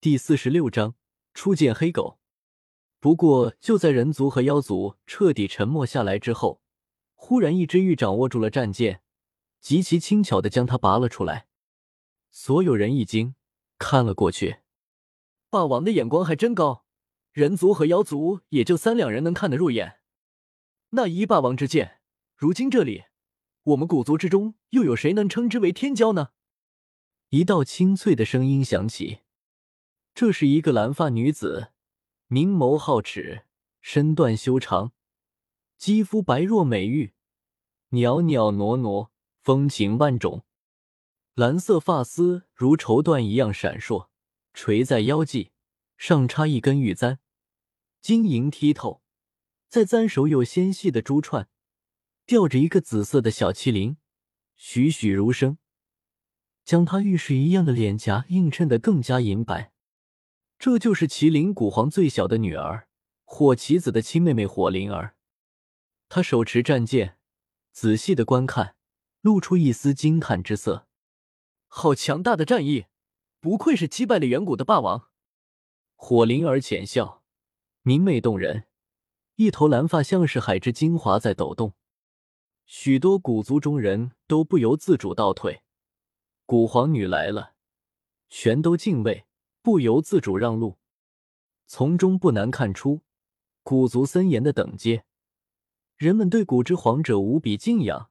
第四十六章初见黑狗。不过，就在人族和妖族彻底沉默下来之后，忽然一只玉掌握住了战剑，极其轻巧的将它拔了出来。所有人一惊，看了过去。霸王的眼光还真高，人族和妖族也就三两人能看得入眼。那一霸王之剑，如今这里，我们古族之中又有谁能称之为天骄呢？一道清脆的声音响起。这是一个蓝发女子，明眸皓齿，身段修长，肌肤白若美玉，袅袅娜娜，风情万种。蓝色发丝如绸缎一样闪烁，垂在腰际，上插一根玉簪，晶莹剔透。在簪首有纤细的珠串，吊着一个紫色的小麒麟，栩栩如生，将她玉石一样的脸颊映衬得更加银白。这就是麒麟古皇最小的女儿火棋子的亲妹妹火灵儿，她手持战剑，仔细的观看，露出一丝惊叹之色。好强大的战意，不愧是击败了远古的霸王。火灵儿浅笑，明媚动人，一头蓝发像是海之精华在抖动。许多古族中人都不由自主倒退，古皇女来了，全都敬畏。不由自主让路，从中不难看出古族森严的等阶。人们对古之皇者无比敬仰，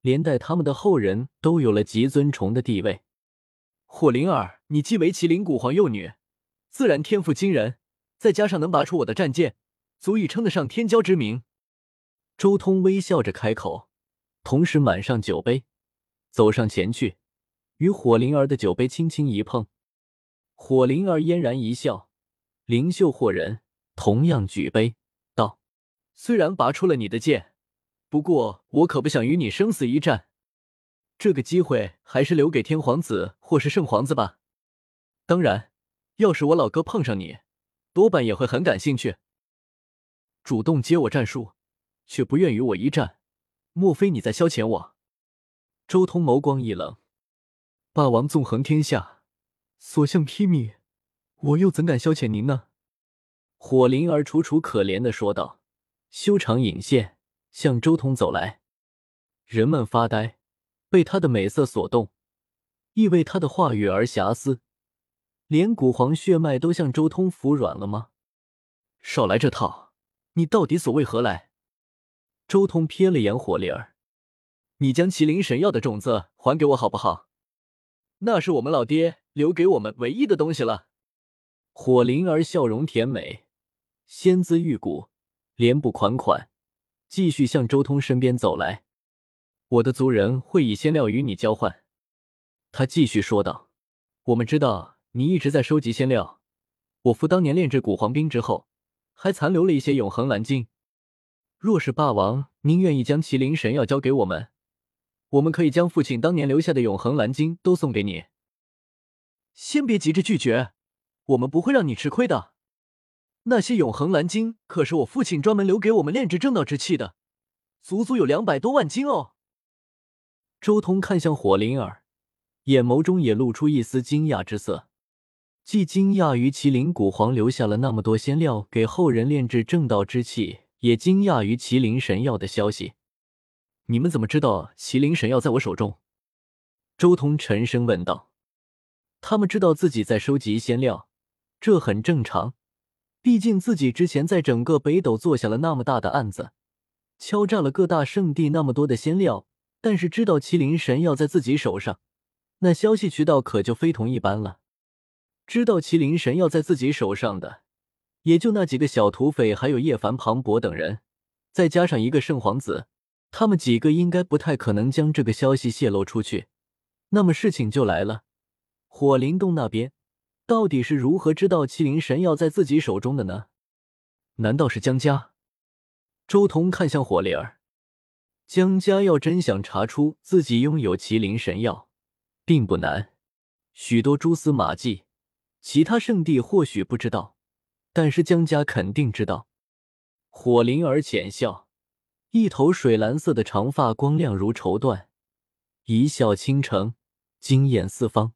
连带他们的后人都有了极尊崇的地位。火灵儿，你既为麒麟古皇幼女，自然天赋惊人，再加上能拔出我的战剑，足以称得上天骄之名。周通微笑着开口，同时满上酒杯，走上前去，与火灵儿的酒杯轻轻一碰。火灵儿嫣然一笑，灵秀惑人，同样举杯道：“虽然拔出了你的剑，不过我可不想与你生死一战。这个机会还是留给天皇子或是圣皇子吧。当然，要是我老哥碰上你，多半也会很感兴趣，主动接我战术，却不愿与我一战。莫非你在消遣我？”周通眸光一冷：“霸王纵横天下。”所向披靡，我又怎敢消遣您呢？火灵儿楚楚可怜的说道，修长引线向周通走来。人们发呆，被她的美色所动，亦为她的话语而遐思。连古皇血脉都向周通服软了吗？少来这套！你到底所为何来？周通瞥了眼火灵儿，你将麒麟神药的种子还给我好不好？那是我们老爹。留给我们唯一的东西了。火灵儿笑容甜美，仙姿玉骨，莲步款款，继续向周通身边走来。我的族人会以仙料与你交换。他继续说道：“我们知道你一直在收集仙料。我父当年炼制古皇兵之后，还残留了一些永恒蓝晶。若是霸王您愿意将麒麟神药交给我们，我们可以将父亲当年留下的永恒蓝晶都送给你。”先别急着拒绝，我们不会让你吃亏的。那些永恒蓝晶可是我父亲专门留给我们炼制正道之气的，足足有两百多万斤哦。周通看向火灵儿，眼眸中也露出一丝惊讶之色，既惊讶于麒麟古皇留下了那么多仙料给后人炼制正道之气，也惊讶于麒麟神药的消息。你们怎么知道麒麟神药在我手中？周通沉声问道。他们知道自己在收集仙料，这很正常。毕竟自己之前在整个北斗做下了那么大的案子，敲诈了各大圣地那么多的仙料。但是知道麒麟神药在自己手上，那消息渠道可就非同一般了。知道麒麟神药在自己手上的，也就那几个小土匪，还有叶凡、庞博等人，再加上一个圣皇子，他们几个应该不太可能将这个消息泄露出去。那么事情就来了。火灵洞那边到底是如何知道麒麟神药在自己手中的呢？难道是江家？周通看向火灵儿，江家要真想查出自己拥有麒麟神药，并不难。许多蛛丝马迹，其他圣地或许不知道，但是江家肯定知道。火灵儿浅笑，一头水蓝色的长发光亮如绸缎，一笑倾城，惊艳四方。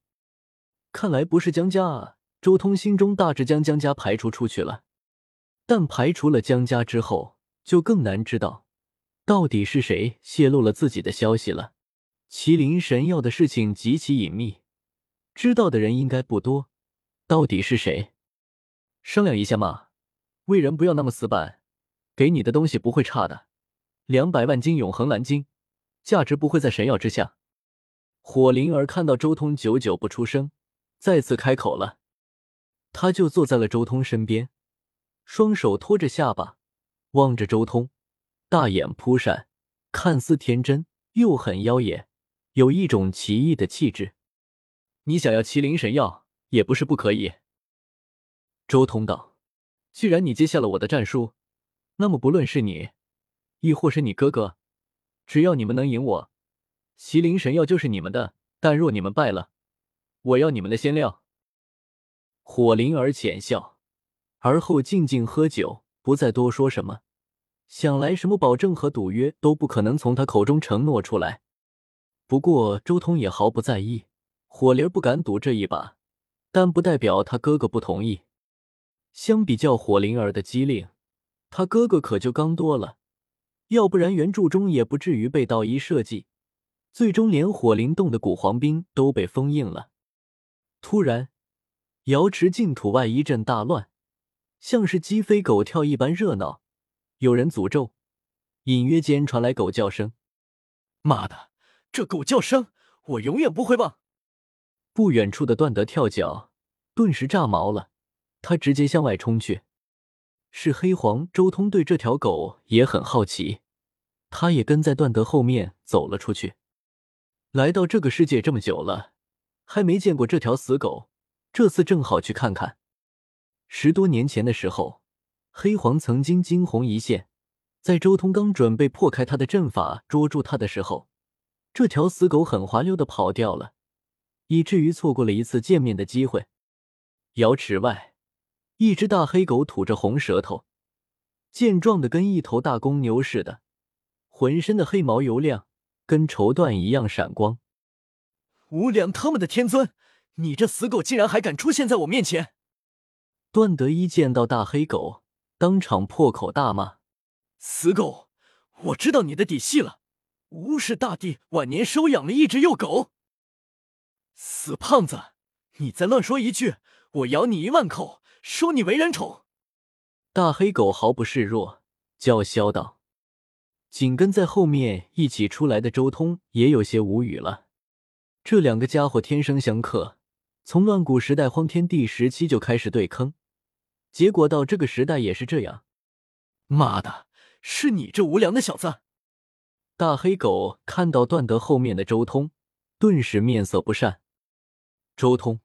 看来不是江家啊，周通心中大致将江家排除出去了。但排除了江家之后，就更难知道到底是谁泄露了自己的消息了。麒麟神药的事情极其隐秘，知道的人应该不多。到底是谁？商量一下嘛，为人不要那么死板，给你的东西不会差的。两百万斤永恒蓝晶，价值不会在神药之下。火灵儿看到周通久久不出声，再次开口了。他就坐在了周通身边。双手托着下巴，望着周通，大眼扑闪，看似天真又很妖冶，有一种奇异的气质。你想要麒麟神药也不是不可以。周通道：“既然你接下了我的战书，那么不论是你，亦或是你哥哥，只要你们能赢我，麒麟神药就是你们的。但若你们败了，我要你们的仙料。”火灵儿浅笑。而后静静喝酒，不再多说什么。想来什么保证和赌约都不可能从他口中承诺出来。不过周通也毫不在意，火灵不敢赌这一把，但不代表他哥哥不同意。相比较火灵儿的机灵，他哥哥可就刚多了。要不然原著中也不至于被道一设计，最终连火灵洞的古黄兵都被封印了。突然，瑶池净土外一阵大乱。像是鸡飞狗跳一般热闹，有人诅咒，隐约间传来狗叫声。妈的，这狗叫声我永远不会忘！不远处的段德跳脚，顿时炸毛了，他直接向外冲去。是黑皇周通对这条狗也很好奇，他也跟在段德后面走了出去。来到这个世界这么久了，还没见过这条死狗，这次正好去看看。十多年前的时候，黑皇曾经惊鸿一现，在周通刚准备破开他的阵法捉住他的时候，这条死狗很滑溜的跑掉了，以至于错过了一次见面的机会。瑶池外，一只大黑狗吐着红舌头，健壮的跟一头大公牛似的，浑身的黑毛油亮，跟绸缎一样闪光。无良他们的天尊，你这死狗竟然还敢出现在我面前！段德一见到大黑狗，当场破口大骂：“死狗！我知道你的底细了！无视大帝晚年收养了一只幼狗，死胖子！你再乱说一句，我咬你一万口，收你为人宠！”大黑狗毫不示弱，叫嚣道。紧跟在后面一起出来的周通也有些无语了。这两个家伙天生相克，从乱古时代荒天地时期就开始对坑。结果到这个时代也是这样，妈的，是你这无良的小子！大黑狗看到段德后面的周通，顿时面色不善。周通，